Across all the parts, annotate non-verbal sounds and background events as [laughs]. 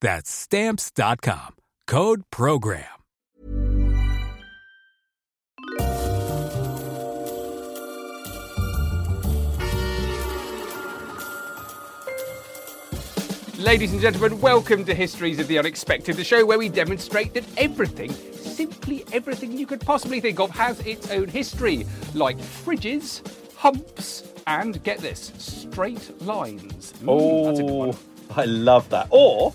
That's Stamps.com. Code PROGRAM. Ladies and gentlemen, welcome to Histories of the Unexpected, the show where we demonstrate that everything, simply everything you could possibly think of, has its own history, like fridges, humps, and get this, straight lines. Mm, that's a good one. Oh, I love that. Or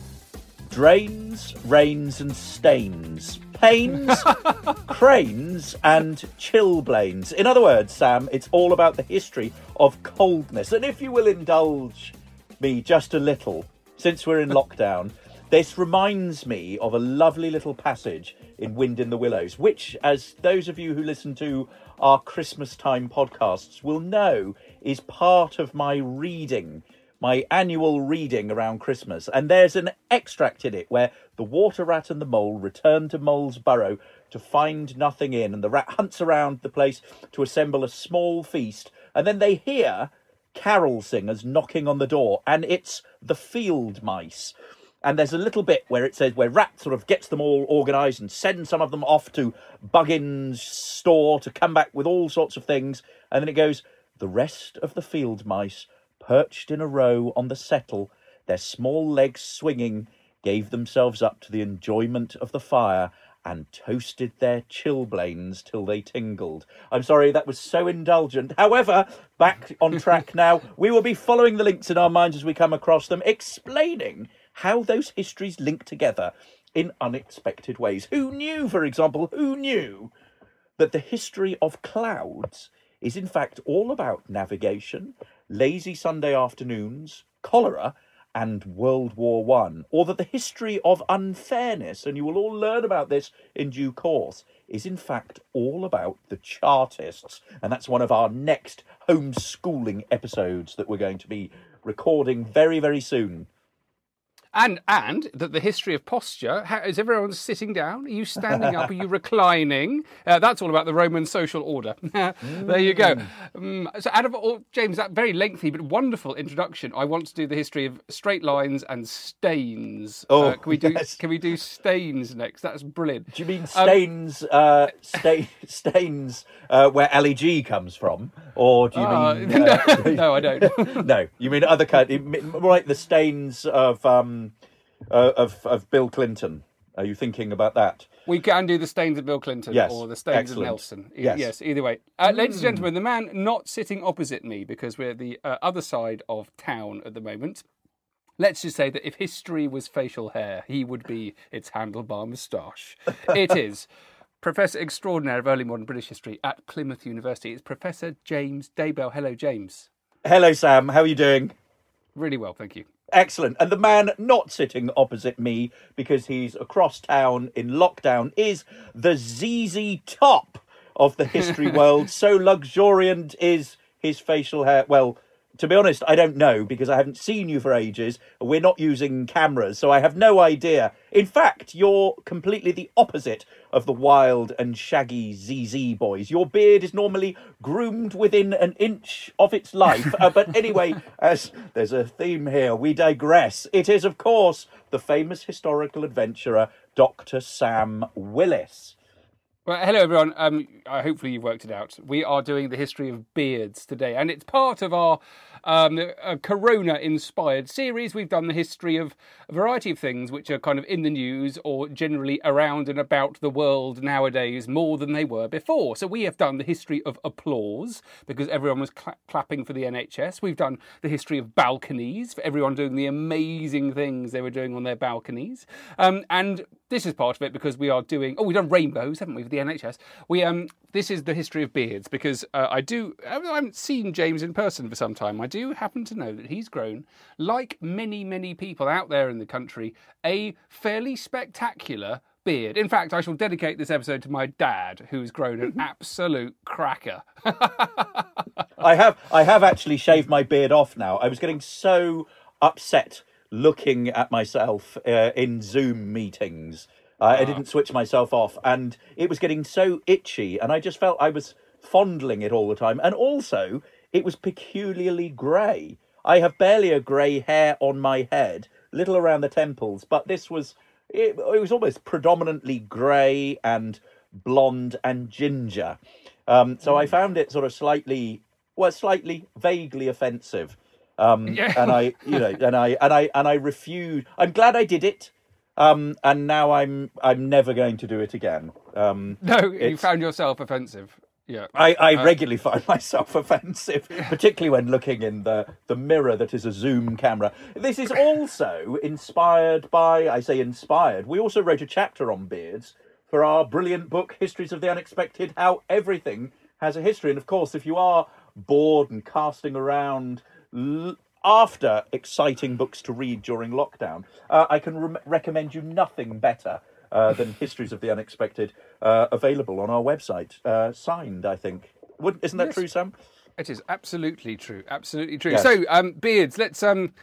drains, rains, and stains. Pains, [laughs] cranes, and chilblains. In other words, Sam, it's all about the history of coldness. And if you will indulge me just a little, since we're in [laughs] lockdown, this reminds me of a lovely little passage in Wind in the Willows, which, as those of you who listen to our Christmas time podcasts will know, is part of my reading my annual reading around Christmas, and there's an extract in it where the water rat and the mole return to Mole's burrow to find nothing in, and the rat hunts around the place to assemble a small feast, and then they hear carol singers knocking on the door, and it's the field mice. And there's a little bit where it says where Rat sort of gets them all organised and sends some of them off to Buggin's store to come back with all sorts of things, and then it goes, the rest of the field mice perched in a row on the settle, their small legs swinging, gave themselves up to the enjoyment of the fire and toasted their chilblains till they tingled. I'm sorry, that was so indulgent. However, back on track [laughs] now, we will be following the links in our minds as we come across them, explaining how those histories link together in unexpected ways. Who knew, for example, who knew that the history of clouds is in fact all about navigation, lazy Sunday afternoons, cholera, and World War One, or that the history of unfairness, and you will all learn about this in due course, is in fact all about the Chartists, and that's one of our next homeschooling episodes that we're going to be recording very, very soon. And and that the history of posture how, is everyone sitting down? Are you standing up? Are you reclining? Uh, that's all about the Roman social order. [laughs] there you go. Um, so, out of all, James, that very lengthy but wonderful introduction, I want to do the history of straight lines and stains. Oh, uh, can we do? yes. Can we do stains next? That's brilliant. Do you mean stains, uh, sta- [laughs] stains uh, where Ali G comes from, or do you Uh, mean [laughs] uh, no, I don't. no, you mean other kind, right? The stains of um, uh, of of Bill Clinton. Are you thinking about that? We can do the stains of Bill Clinton Yes, or the stains excellent. of Nelson. E- Yes. Hmm. Yes, either way. Uh, Ladies and gentlemen, the man not sitting opposite me because we're at the uh, other side of town at the moment. Let's just say that if history was facial hair, he would be its handlebar moustache. [laughs] It is Professor Extraordinaire of Early Modern British History at Plymouth University. It's Professor James Daybell. Hello, James. Hello, Sam. How are you doing? Really well, thank you. Excellent. And the man not sitting opposite me because he's across town in lockdown is the ZZ Top of the history [laughs] world. so luxuriant is his facial hair. Well, to be honest, I don't know because I haven't seen you for ages. We're not using cameras, so I have no idea. In fact, you're completely the opposite of the wild and shaggy ZZ boys. Your beard is normally groomed within an inch of its life. uh, but [laughs] anyway, as there's a theme here, we digress. It is, of course, the famous historical adventurer Dr. Sam Willis. Well, hello everyone. Um, hopefully you've worked it out. We are doing the history of beards today, and it's part of our um, Corona-inspired series. We've done the history of a variety of things which are kind of in the news or generally around and about the world nowadays more than they were before. So we have done the history of applause because everyone was cla- clapping for the NHS. We've done the history of balconies for everyone doing the amazing things they were doing on their balconies, um, and this is part of it because we are doing. Oh, we've done rainbows, haven't we, for the NHS? We um, this is the history of beards because uh, I do. I haven't seen James in person for some time. I do happen to know that he's grown, like many many people out there in the country, a fairly spectacular beard. In fact, I shall dedicate this episode to my dad, who's grown an [laughs] absolute cracker. [laughs] I have I have actually shaved my beard off now. I was getting so upset looking at myself uh, in Zoom meetings. Uh, I didn't switch myself off, and it was getting so itchy, and I just felt I was fondling it all the time. And also, it was peculiarly grey. I have barely a grey hair on my head, little around the temples, but this was it, it was almost predominantly grey and blonde and ginger. Um, so I found it sort of slightly, well, slightly vaguely offensive. Um, Yeah. and I, you [laughs] know, and I, and I, and I refused. I'm glad I did it. Um, and now I'm, I'm never going to do it again. Um, no, you It's- found yourself offensive. Yeah. I, I Uh, regularly [laughs] find myself offensive, particularly when looking in the, the mirror that is a zoom camera. This is also inspired by, I say inspired, we also wrote a chapter on beards for our brilliant book, Histories of the Unexpected How Everything Has a History. And of course, if you are bored and casting around l- after exciting books to read during lockdown, uh, I can re- recommend you nothing better uh, than [laughs] Histories of the Unexpected, uh, available on our website, uh, signed, I think. Would, isn't that Yes. true, Sam? It is absolutely true. Absolutely true. Yes. So, um, beards. Let's. Um,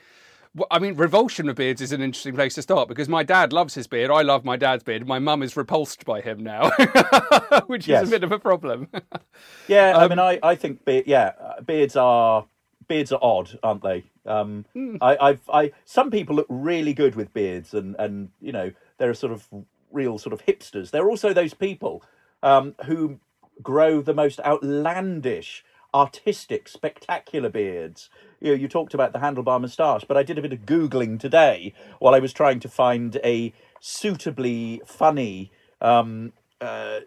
I mean, revulsion of beards is an interesting place to start because my dad loves his beard. I love my dad's beard. My mum is repulsed by him now, [laughs] which is a bit of a problem. [laughs] Yeah, Um, I mean, I, I think be- yeah, uh, beards are beards are odd, aren't they? Um, Hmm. I, I've I some people look really good with beards, and and you know they're sort of real sort of hipsters. There are also those people um, who grow the most outlandish, artistic, spectacular beards. You know, you talked about the handlebar moustache, but I did a bit of googling today while I was trying to find a suitably funny. Um, uh,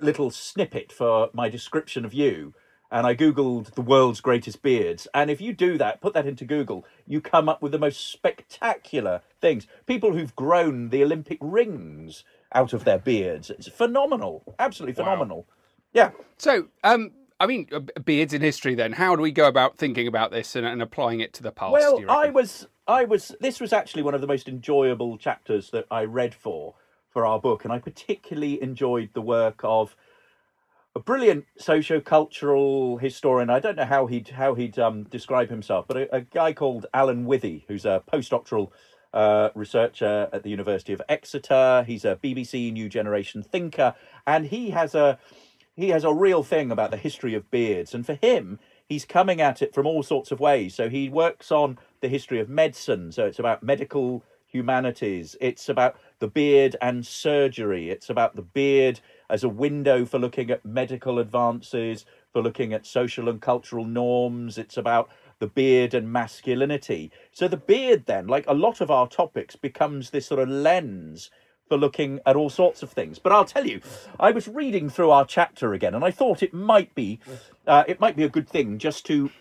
little snippet for my description of you and I googled the world's greatest beards. And if you do that, put that into Google, you come up with the most spectacular things. People who've grown the Olympic rings out of their beards. It's phenomenal. Absolutely phenomenal. Yeah. so, um, I mean, uh, beards in history. Then, how do we go about thinking about this and, and applying it to the past? Well, I was, I was. This was actually one of the most enjoyable chapters that I read for for our book, and I particularly enjoyed the work of a brilliant socio-cultural historian. I don't know how he'd how he'd um, describe himself, but a, a guy called Alun Withey, who's a postdoctoral uh, researcher at the University of Exeter. He's a BBC New Generation thinker, and he has a he has a real thing about the history of beards. And for him, he's coming at it from all sorts of ways. So he works on the history of medicine. So it's about medical humanities. It's about the beard and surgery. It's about the beard as a window for looking at medical advances, for looking at social and cultural norms. It's about the beard and masculinity. So the beard, then, like a lot of our topics, becomes this sort of lens for looking at all sorts of things. But I'll tell you, I was reading through our chapter again, and I thought it might be, uh, it might be a good thing just to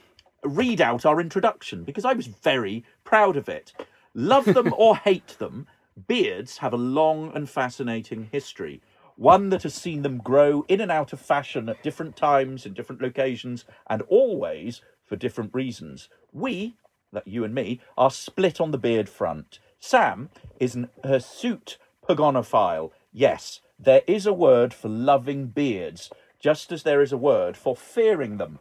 read out our introduction because I was very proud of it. Love them [laughs] or hate them, beards have a long and fascinating history. One that has seen them grow in and out of fashion at different times, in different locations, and always for different reasons. We, that you and me, are split on the beard front. Sam is an hirsute pogonophile. Yes, there is a word for loving beards, just as there is a word for fearing them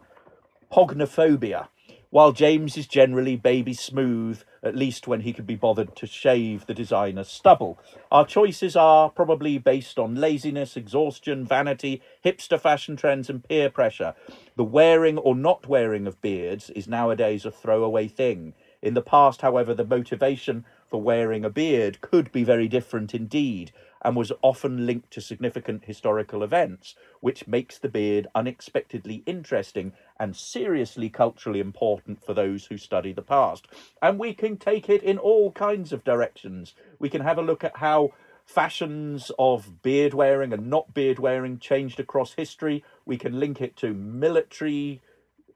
pogonophobia. While James is generally baby smooth, at least when he can be bothered to shave the designer's stubble. Our choices are probably based on laziness, exhaustion, vanity, hipster fashion trends, and peer pressure. The wearing or not wearing of beards is nowadays a throwaway thing. In the past, however, the motivation for wearing a beard could be very different indeed and was often linked to significant historical events, which makes the beard unexpectedly interesting and seriously culturally important for those who study the past. And we can take it in all kinds of directions. We can have a look at how fashions of beard wearing and not beard wearing changed across history. We can link it to military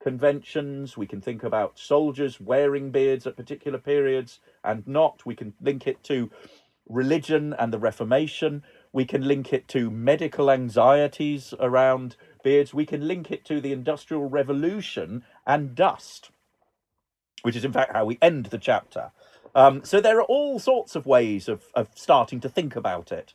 conventions. We can think about soldiers wearing beards at particular periods and not. We can link it to religion and the Reformation. We can link it to medical anxieties around beards. We can link it to the Industrial Revolution and dust, which is in fact how we end the chapter. Um, so there are all sorts of ways of, of starting to think about it.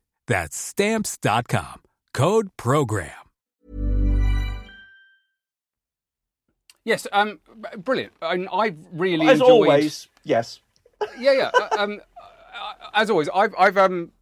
That's stamps.com. Code program. Yes, um, brilliant. And I really As enjoyed. always, yes. Yeah, yeah. uh, um, [laughs] uh, as always, I've, I've um,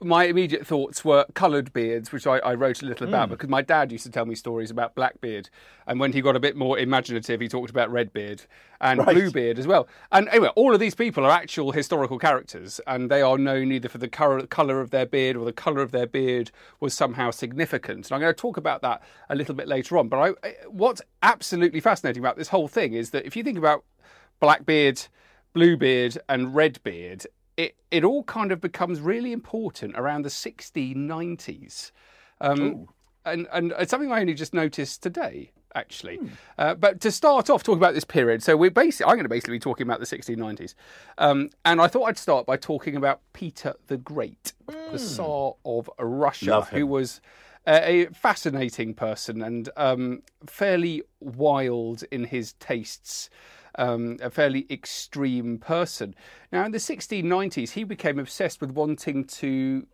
my immediate thoughts were coloured beards, which I, I wrote a little about hmm. because my dad used to tell me stories about Blackbeard, and when he got a bit more imaginative, he talked about Redbeard and Right. Bluebeard as well. And anyway, all of these people are actual historical characters, and they are known either for the colour, colour of their beard or the colour of their beard was somehow significant. And I'm going to talk about that a little bit later on. But I, what's absolutely fascinating about this whole thing is that if you think about Blackbeard, Bluebeard, and Redbeard, it, it all kind of becomes really important around the 1690s. Um, and, and it's something I only just noticed today, actually. Uh, but to start off talking about this period, so we're basically, I'm going to basically be talking about the 1690s. Um, and I thought I'd start by talking about Peter the Great, the Tsar of Russia, who was a a fascinating person and um, fairly wild in his tastes. Um, a fairly extreme person. Now, in the 1690s, he became obsessed with wanting to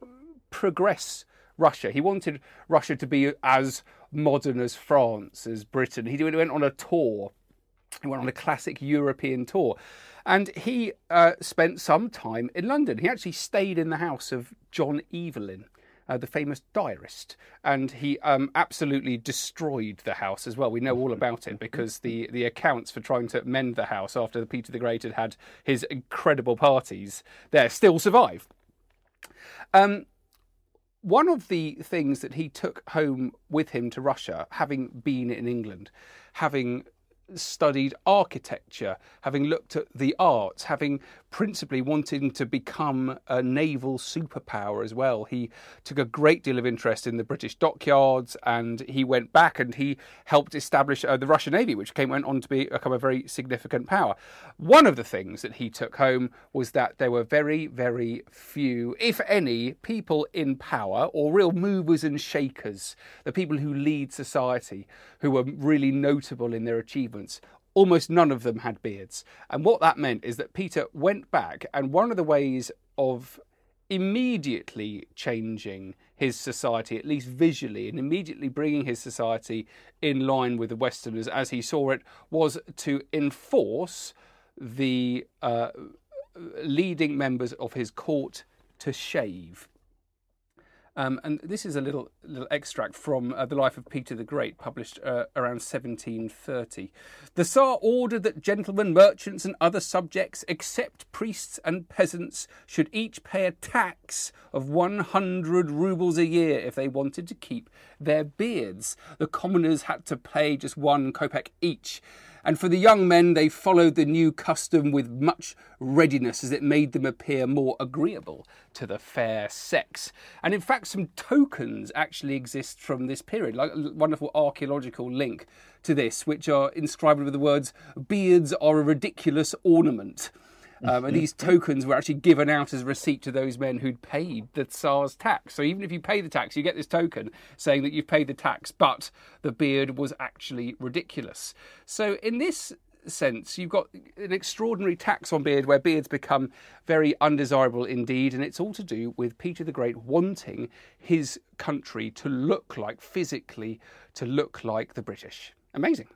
progress Russia. He wanted Russia to be as modern as France, as Britain. He went on a tour He went on a classic European tour. And he uh, spent some time in London. He actually stayed in the house of John Evelyn. Uh, the famous diarist, and he um, absolutely destroyed the house as well. We know all about it because the, the accounts for trying to mend the house after Peter the Great had had his incredible parties there still survive. Um, one of the things that he took home with him to Russia, having been in England, having studied architecture, having looked at the arts, having principally wanting to become a naval superpower as well. He took a great deal of interest in the British dockyards and he went back and he helped establish uh, the Russian Navy, which came went on to be, become a very significant power. One of the things that he took home was that there were very, very few, if any, people in power or real movers and shakers, the people who lead society, who were really notable in their achievements almost none of them had beards. And what that meant is that Peter went back, and one of the ways of immediately changing his society, at least visually, and immediately bringing his society in line with the Westerners as he saw it, was to enforce the uh, leading members of his court to shave. Um, and this is a little little extract from uh, the life of Peter the Great, published uh, around 1730. The Tsar ordered that gentlemen, merchants, and other subjects, except priests and peasants, should each pay a tax of 100 roubles a year if they wanted to keep their beards. The commoners had to pay just one kopeck each and for the young men they followed the new custom with much readiness as it made them appear more agreeable to the fair sex. And in fact, some tokens actually exist from this period, like a wonderful archaeological link to this, which are inscribed with the words, Beards are a ridiculous ornament. Um, and these tokens were actually given out as a receipt to those men who'd paid the Tsar's tax. So even if you pay the tax, you get this token saying that you've paid the tax, but the beard was actually ridiculous. So in this sense, you've got an extraordinary tax on beard where beards become very undesirable indeed, and it's all to do with Peter the Great wanting his country to look like, physically, to look like the British. Amazing.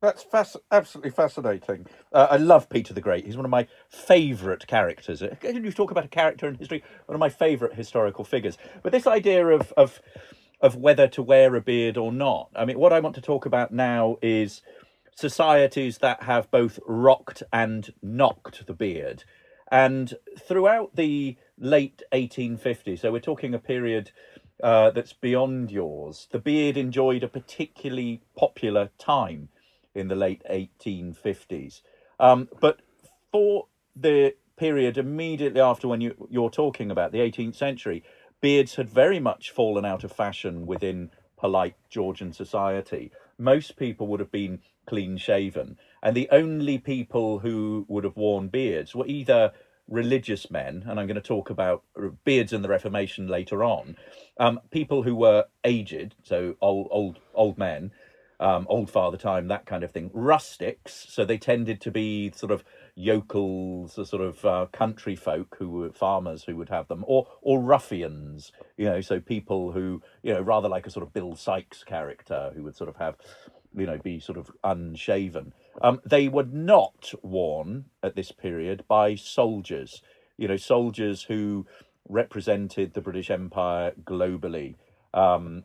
That's fasc- absolutely fascinating. Uh, I love Peter the Great. He's one of my favourite characters. You talk about a character in history, one of my favourite historical figures. But this idea of, of of whether to wear a beard or not. I mean, what I want to talk about now is societies that have both rocked and knocked the beard. And throughout the late 1850s, so we're talking a period uh, that's beyond yours, the beard enjoyed a particularly popular time in the late 1850s. Um, but for the period immediately after when you, you're talking about the 18th century, beards had very much fallen out of fashion within polite Georgian society. Most people would have been clean shaven, and the only people who would have worn beards were either religious men, and I'm going to talk about beards and the Reformation later on, um, people who were aged, so old old old men, um, old father time, that kind of thing. Rustics, so they tended to be sort of yokels, the sort of uh, country folk who were farmers who would have them, or or ruffians, you know, so people who you know rather like a sort of Bill Sikes character who would sort of have, you know, be sort of unshaven. Um, they were not worn at this period by soldiers, you know, soldiers who represented the British Empire globally. Um,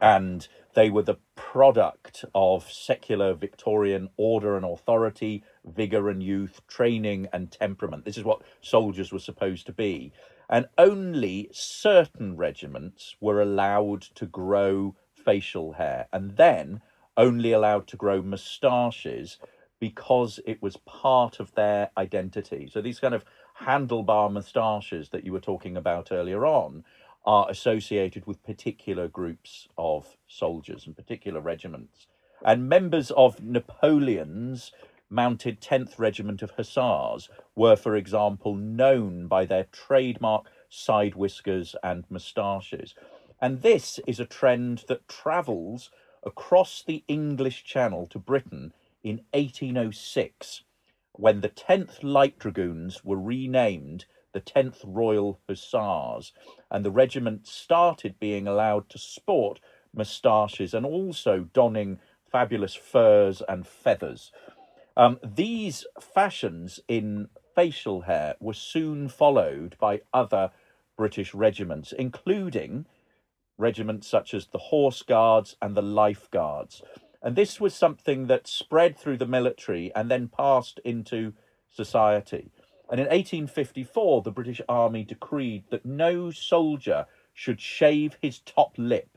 and they were the product of secular Victorian order and authority, vigour and youth, training and temperament. This is what soldiers were supposed to be. And only certain regiments were allowed to grow facial hair, and then only allowed to grow moustaches because it was part of their identity. So these kind of handlebar moustaches that you were talking about earlier on are associated with particular groups of soldiers and particular regiments. And members of Napoleon's mounted 10th Regiment of Hussars were, for example, known by their trademark side whiskers and moustaches. And this is a trend that travels across the English Channel to Britain in 1806 when the 10th Light Dragoons were renamed the 10th Royal Hussars, and the regiment started being allowed to sport moustaches and also donning fabulous furs and feathers. Um, these fashions in facial hair were soon followed by other British regiments, including regiments such as the Horse Guards and the Life Guards. And this was something that spread through the military and then passed into society. And in 1854, the British Army decreed that no soldier should shave his top lip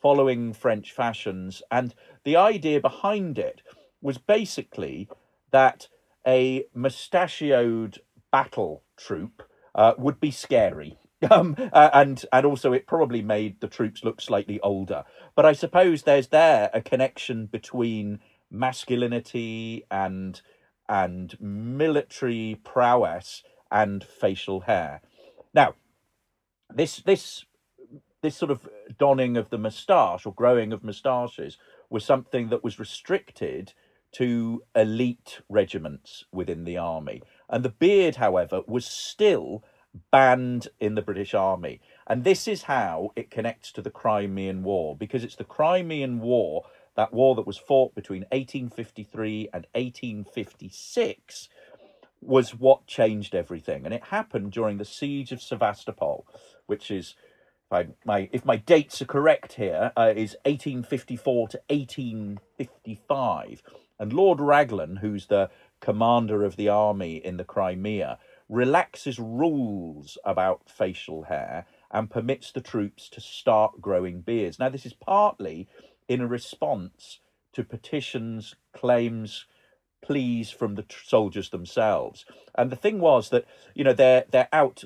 following French fashions. And the idea behind it was basically that a mustachioed battle troop uh, would be scary. [laughs] Um, uh, and and also it probably made the troops look slightly older. But I suppose there's there a connection between masculinity and and military prowess and facial hair. Now, this this this sort of donning of the moustache or growing of moustaches was something that was restricted to elite regiments within the army. And the beard, however, was still banned in the British Army. And this is how it connects to the Crimean War, because it's the Crimean War that war that was fought between 1853 and 1856 was what changed everything. And it happened during the siege of Sevastopol, which is, if, my, if my dates are correct here, uh, is 1854 to 1855. And Lord Raglan, who's the commander of the army in the Crimea, relaxes rules about facial hair and permits the troops to start growing beards. Now, this is partly in a response to petitions, claims, pleas from the soldiers themselves. And the thing was that you know they're they're out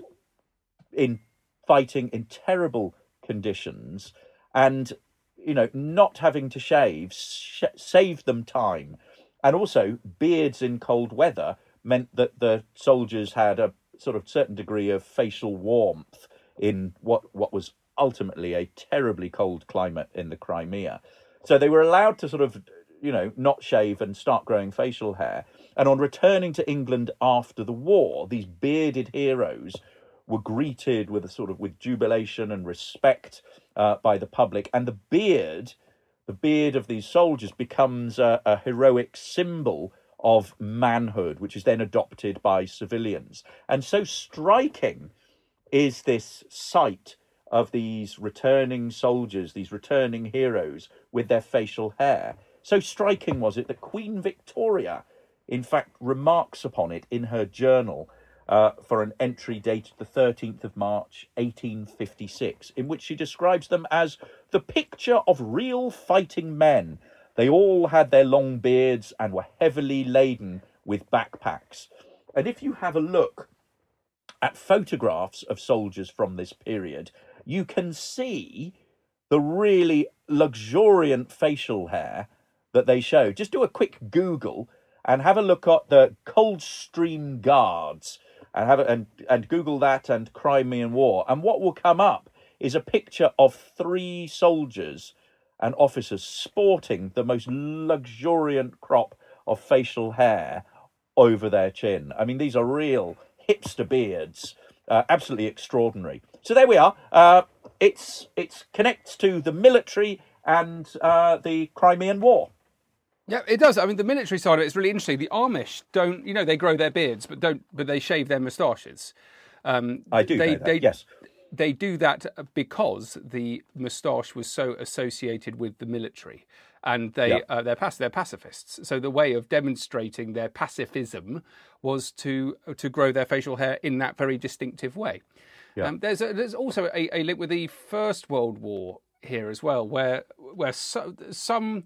in fighting in terrible conditions, and you know not having to shave sh- saved them time, and also beards in cold weather meant that the soldiers had a sort of certain degree of facial warmth in what what was ultimately a terribly cold climate in the Crimea. So they were allowed to sort of, you know, not shave and start growing facial hair. And on returning to England after the war, these bearded heroes were greeted with a sort of with jubilation and respect uh, by the public. And the beard, the beard of these soldiers, becomes a, a heroic symbol of manhood, which is then adopted by civilians. And so striking is this sight of these returning soldiers, these returning heroes with their facial hair. So striking was it that Queen Victoria, in fact, remarks upon it in her journal uh, for an entry dated the 13th of March 1856, in which she describes them as the picture of real fighting men. They all had their long beards and were heavily laden with backpacks. And if you have a look at photographs of soldiers from this period, you can see the really luxuriant facial hair that they show. Just do a quick Google and have a look at the Coldstream Guards and have it and, and Google that and Crimean War. And what will come up is a picture of three soldiers and officers sporting the most luxuriant crop of facial hair over their chin. I mean, these are real hipster beards, uh, absolutely extraordinary. So there we are. Uh, it's it's connects to the military and uh, the Crimean War. Yeah, it does. I mean, the military side of it is really interesting. The Amish don't, you know, they grow their beards, but don't, but they shave their moustaches. Um, I do they, They, yes. they do that because the moustache was so associated with the military, and they Yeah. uh, they're pac- they're pacifists. So the way of demonstrating their pacifism was to to grow their facial hair in that very distinctive way. Yeah. Um, there's a, there's also a, a link with the First World War here as well, where where so, some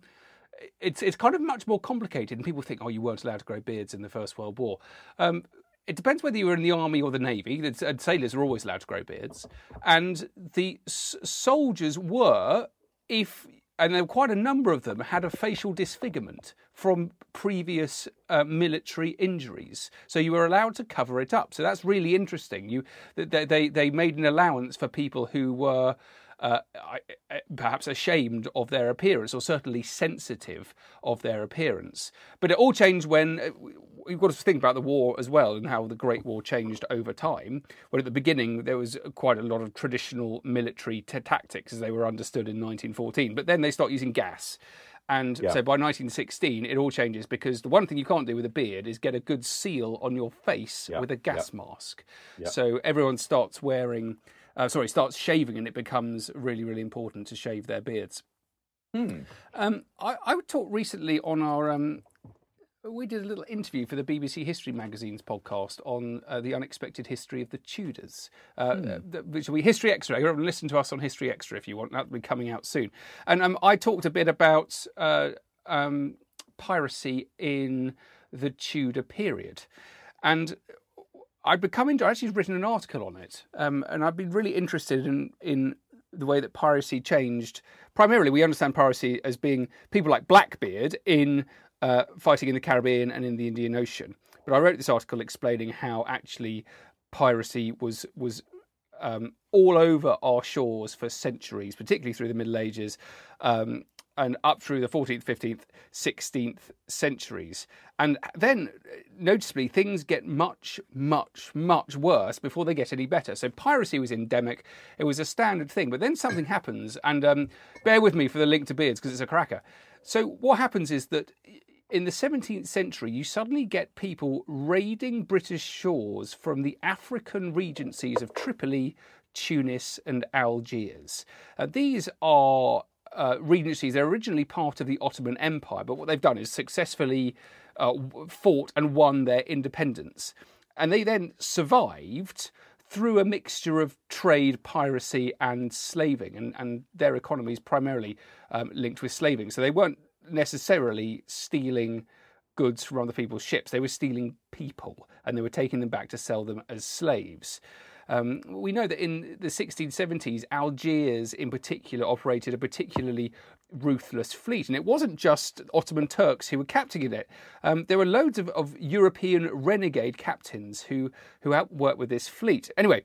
it's it's kind of much more complicated, and people think, oh, you weren't allowed to grow beards in the First World War. Um, it depends whether you were in the army or the navy. And sailors are always allowed to grow beards, and the s- soldiers were, if and there were quite a number of them had a facial disfigurement from previous uh, military injuries. So you were allowed to cover it up. So that's really interesting. You they they, they made an allowance for people who were uh, I- perhaps ashamed of their appearance or certainly sensitive of their appearance. But it all changed when we've got to think about the war as well and how the Great War changed over time. When at the beginning there was quite a lot of traditional military t- tactics as they were understood in 1914, but then they start using gas. And Yeah. so by 1916, it all changes because the one thing you can't do with a beard is get a good seal on your face Yeah, with a gas mask. Yeah. So everyone starts wearing, uh, sorry, starts shaving, and it becomes really, really important to shave their beards. Hmm. Um, I, I talked recently on our. Um, we did a little interview for the BBC History Magazine's podcast on uh, the unexpected history of the Tudors, uh, the- which will be History Extra. Can listen to us on History Extra if you want. That'll be coming out soon. And um, I talked a bit about uh, um, piracy in the Tudor period, and I'd become into. I actually written an article on it, um, and I've been really interested in in the way that piracy changed. Primarily, we understand piracy as being people like Blackbeard in uh, fighting in the Caribbean and in the Indian Ocean. But I wrote this article explaining how actually piracy was was um, all over our shores for centuries, particularly through the Middle Ages. Um, and up through the 14th, 15th, 16th centuries. And then, noticeably, things get much, much, much worse before they get any better. So, piracy was endemic, it was a standard thing. But then something happens, and um, bear with me for the link to beards because it's a cracker. So, what happens is that in the 17th century, you suddenly get people raiding British shores from the African regencies of Tripoli, Tunis, and Algiers. Uh, these are uh, regencies. They're originally part of the Ottoman Empire, but what they've done is successfully uh, fought and won their independence. And they then survived through a mixture of trade, piracy, and slaving, and, and their economies primarily um, linked with slaving. So they weren't necessarily stealing goods from other people's ships. They were stealing people and they were taking them back to sell them as slaves. Um, we know that in the 1670s, Algiers in particular operated a particularly ruthless fleet. And it wasn't just Ottoman Turks who were captaining it. Um, there were loads of, of European renegade captains who, who worked with this fleet. Anyway,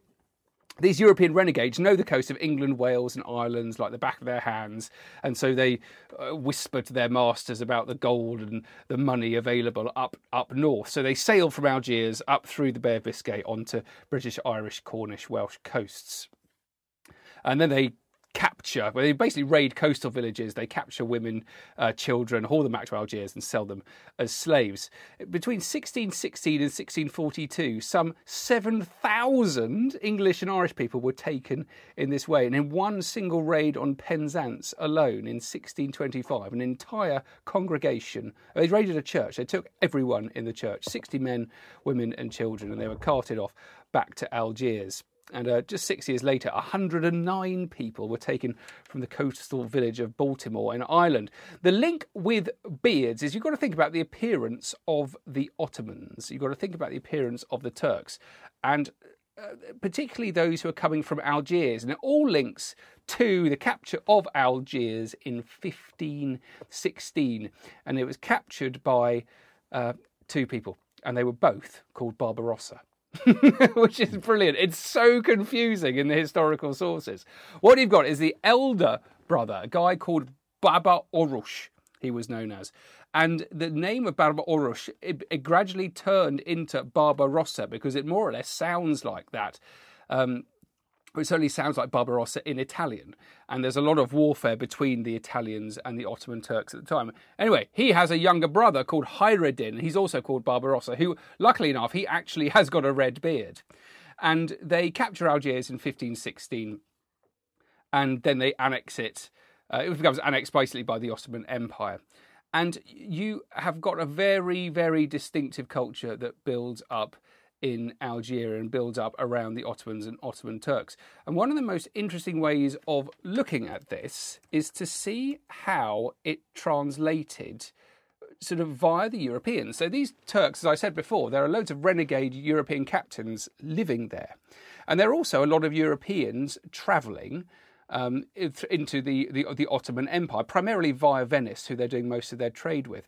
these European renegades know the coast of England, Wales, and Ireland like the back of their hands, and so they uh, whisper to their masters about the gold and the money available up up north. So they sail from Algiers up through the Bay of Biscay onto British, Irish, Cornish, Welsh coasts, and then they capture. Well, they basically raid coastal villages. They capture women, uh, children, haul them back to Algiers, and sell them as slaves. Between 1616 and 1642, some 7,000 English and Irish people were taken in this way. And in one single raid on Penzance alone in 1625, an entire congregation, they raided a church. They took everyone in the church 60 men, women, and children, and they were carted off back to Algiers. And uh, just six years later, 109 people were taken from the coastal village of Baltimore in Ireland. The link with beards is you've got to think about the appearance of the Ottomans. You've got to think about the appearance of the Turks. And uh, particularly those who are coming from Algiers. And it all links to the capture of Algiers in 1516. And it was captured by uh, two people, and they were both called Barbarossa. [laughs] Which is brilliant. It's so confusing in the historical sources. What you've got is the elder brother, a guy called Baba Orush, he was known as. And the name of Baba Orush, it, it gradually turned into Barbarossa because it more or less sounds like that. Um, it certainly sounds like Barbarossa in Italian. And there's a lot of warfare between the Italians and the Ottoman Turks at the time. Anyway, he has a younger brother called Hayreddin. He's also called Barbarossa, who, luckily enough, he actually has got a red beard. And they capture Algiers in 1516, and then they annex it. Uh, it becomes annexed basically by the Ottoman Empire. And you have got a very, very distinctive culture that builds up in Algeria and builds up around the Ottomans and Ottoman Turks. And one of the most interesting ways of looking at this is to see how it translated sort of via the Europeans. So these Turks, as I said before, there are loads of renegade European captains living there. And there are also a lot of Europeans travelling um, into the, the, the Ottoman Empire, primarily via Venice, who they're doing most of their trade with.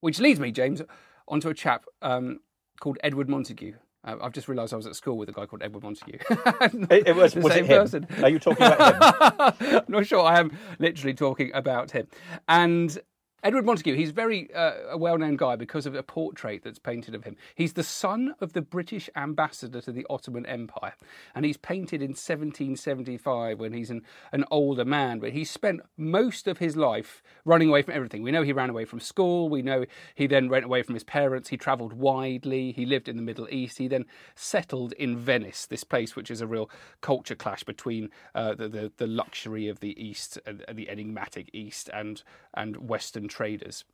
Which leads me, James, onto a chap um, called Edward Montagu. Uh, I've just realised I was at school with a guy called Edward Montague. [laughs] It, it was, The was same it him? person. Are you talking about him? [laughs] I'm not sure. I am literally talking about him. And Edward Montagu, he's very uh, a well known guy because of a portrait that's painted of him. He's the son of the British ambassador to the Ottoman Empire, and he's painted in 1775 when he's an, an older man. But he spent most of his life running away from everything. We know he ran away from school, we know he then ran away from his parents, he travelled widely, he lived in the Middle East, he then settled in Venice, this place which is a real culture clash between uh, the, the, the luxury of the East, the enigmatic East, and, and Western traders.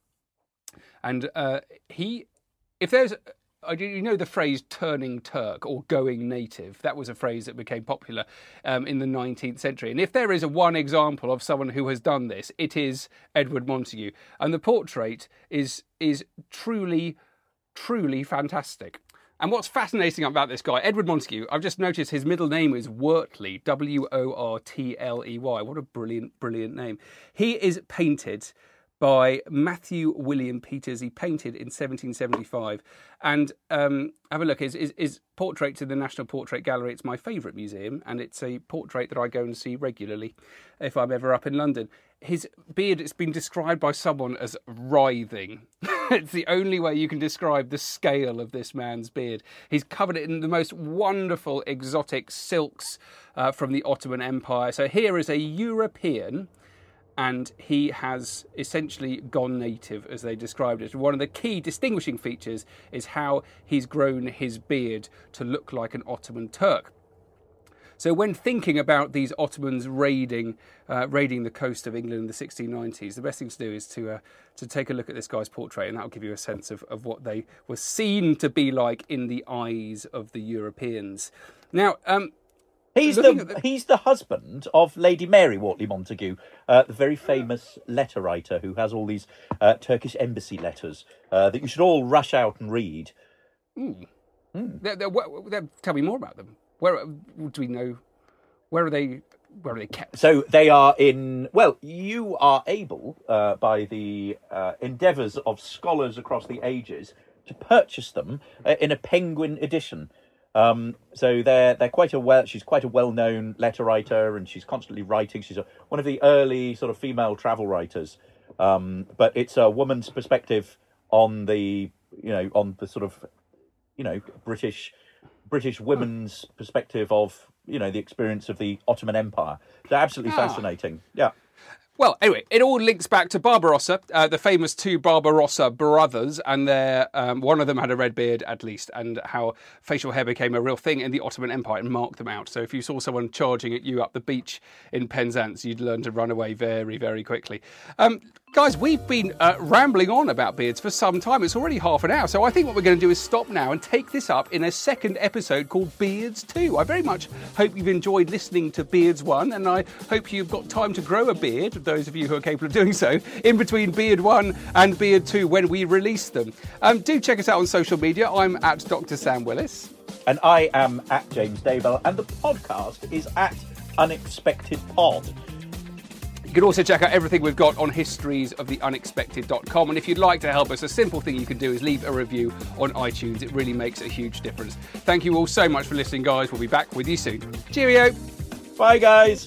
And uh, he, if there's, you know the phrase turning Turk or going native? That was a phrase that became popular um, in the 19th century. And if there is a one example of someone who has done this, it is Edward Montagu. And the portrait is, is truly, truly fantastic. And what's fascinating about this guy, Edward Montagu, I've just noticed his middle name is Wortley, W O R T L E Y. What a brilliant, brilliant name. He is painted by Matthew William Peters. He painted in 1775. And um, have a look, his, his, his portrait to the National Portrait Gallery. It's my favourite museum, and it's a portrait that I go and see regularly if I'm ever up in London. His beard, it's been described by someone as writhing. [laughs] it's the only way you can describe the scale of this man's beard. He's covered it in the most wonderful exotic silks uh, from the Ottoman Empire. So here is a European and he has essentially gone native, as they described it. One of the key distinguishing features is how he's grown his beard to look like an Ottoman Turk. So, when thinking about these Ottomans raiding, uh, raiding the coast of England in the 1690s, the best thing to do is to uh, to take a look at this guy's portrait, and that'll give you a sense of, of what they were seen to be like in the eyes of the Europeans. Now, um, He's the, the, he's the husband of Lady Mary Wortley Montagu, uh, the very famous letter writer who has all these uh, Turkish embassy letters uh, that you should all rush out and read. Mm. Mm. They're, they're, they're, tell me more about them. Where do we know? Where are they? Where are they kept? So they are in. Well, you are able, uh, by the uh, endeavours of scholars across the ages, to purchase them uh, in a Penguin edition. Um, so they're they're quite a well. She's quite a well known letter writer, and she's constantly writing. She's a, one of the early sort of female travel writers. Um, but it's a woman's perspective on the you know on the sort of you know British British women's perspective of you know the experience of the Ottoman Empire. They're absolutely ah. fascinating. Yeah. Well, anyway, it all links back to Barbarossa, uh, the famous two Barbarossa brothers, and their um, one of them had a red beard at least, and how facial hair became a real thing in the Ottoman Empire and marked them out. So if you saw someone charging at you up the beach in Penzance, you'd learn to run away very, very quickly. Um, Guys, we've been uh, rambling on about beards for some time. It's already half an hour, so I think what we're going to do is stop now and take this up in a second episode called Beards 2. I very much hope you've enjoyed listening to Beards 1, and I hope you've got time to grow a beard, those of you who are capable of doing so, in between Beard 1 and Beard 2 when we release them. Um, do check us out on social media. I'm at Dr. Sam Willis. And I am at James Daybell, and the podcast is at Unexpected Pod. You can also check out everything we've got on historiesoftheunexpected.com. And if you'd like to help us, a simple thing you can do is leave a review on iTunes. It really makes a huge difference. Thank you all so much for listening, guys. We'll be back with you soon. Cheerio. Bye, guys.